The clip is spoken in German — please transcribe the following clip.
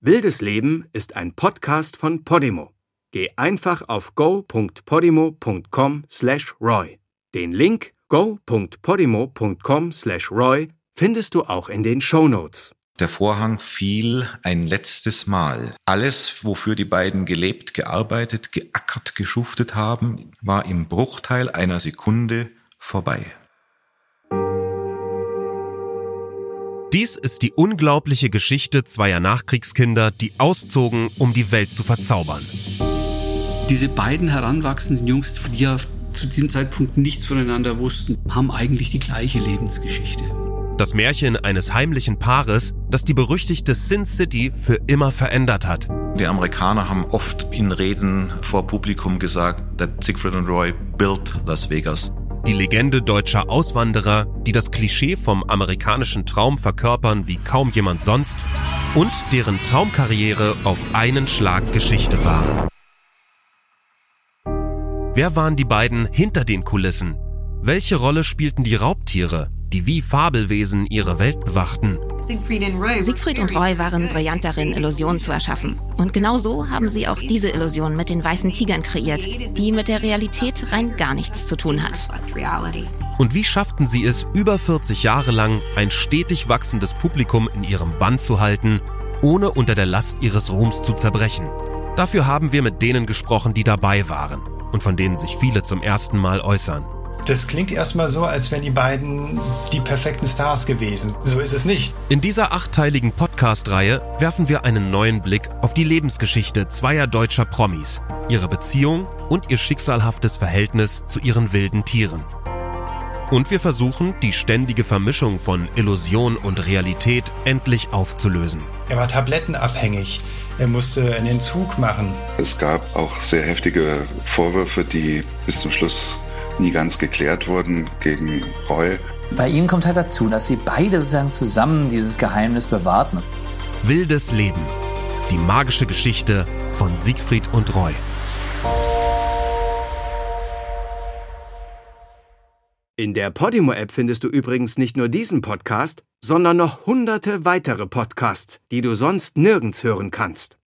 Wildes Leben ist ein Podcast von Podimo. Geh einfach auf go.podimo.com/roy. Den Link go.podimo.com/roy findest du auch in den Show Notes. Der Vorhang fiel ein letztes Mal. Alles, wofür die beiden gelebt, gearbeitet, geackert, geschuftet haben, war im Bruchteil einer Sekunde vorbei. Dies ist die unglaubliche Geschichte zweier Nachkriegskinder, die auszogen, um die Welt zu verzaubern. Diese beiden heranwachsenden Jungs, die ja zu diesem Zeitpunkt nichts voneinander wussten, haben eigentlich die gleiche Lebensgeschichte. Das Märchen eines heimlichen Paares, das die berüchtigte Sin City für immer verändert hat. Die Amerikaner haben oft in Reden vor Publikum gesagt, that Siegfried und Roy built Las Vegas. Die Legende deutscher Auswanderer, die das Klischee vom amerikanischen Traum verkörpern wie kaum jemand sonst und deren Traumkarriere auf einen Schlag Geschichte war. Wer waren die beiden hinter den Kulissen? Welche Rolle spielten die Raubtiere, die wie Fabelwesen ihre Welt bewachten? Siegfried und Roy waren brillant darin, Illusionen zu erschaffen. Und genau so haben sie auch diese Illusion mit den weißen Tigern kreiert, die mit der Realität rein gar nichts zu tun hat. Und wie schafften sie es, über 40 Jahre lang ein stetig wachsendes Publikum in ihrem Bann zu halten, ohne unter der Last ihres Ruhms zu zerbrechen? Dafür haben wir mit denen gesprochen, die dabei waren und von denen sich viele zum ersten Mal äußern. Das klingt erstmal so, als wären die beiden die perfekten Stars gewesen. So ist es nicht. In dieser achtteiligen Podcast-Reihe werfen wir einen neuen Blick auf die Lebensgeschichte zweier deutscher Promis, ihre Beziehung und ihr schicksalhaftes Verhältnis zu ihren wilden Tieren. Und wir versuchen, die ständige Vermischung von Illusion und Realität endlich aufzulösen. Er war tablettenabhängig. Er musste einen Entzug machen. Es gab auch sehr heftige Vorwürfe, die bis zum Schluss nie ganz geklärt wurden gegen Roy. Bei ihnen kommt halt dazu, dass sie beide sozusagen zusammen dieses Geheimnis bewahrten. Wildes Leben. Die magische Geschichte von Siegfried und Roy. In der Podimo-App findest du übrigens nicht nur diesen Podcast, sondern noch hunderte weitere Podcasts, die du sonst nirgends hören kannst.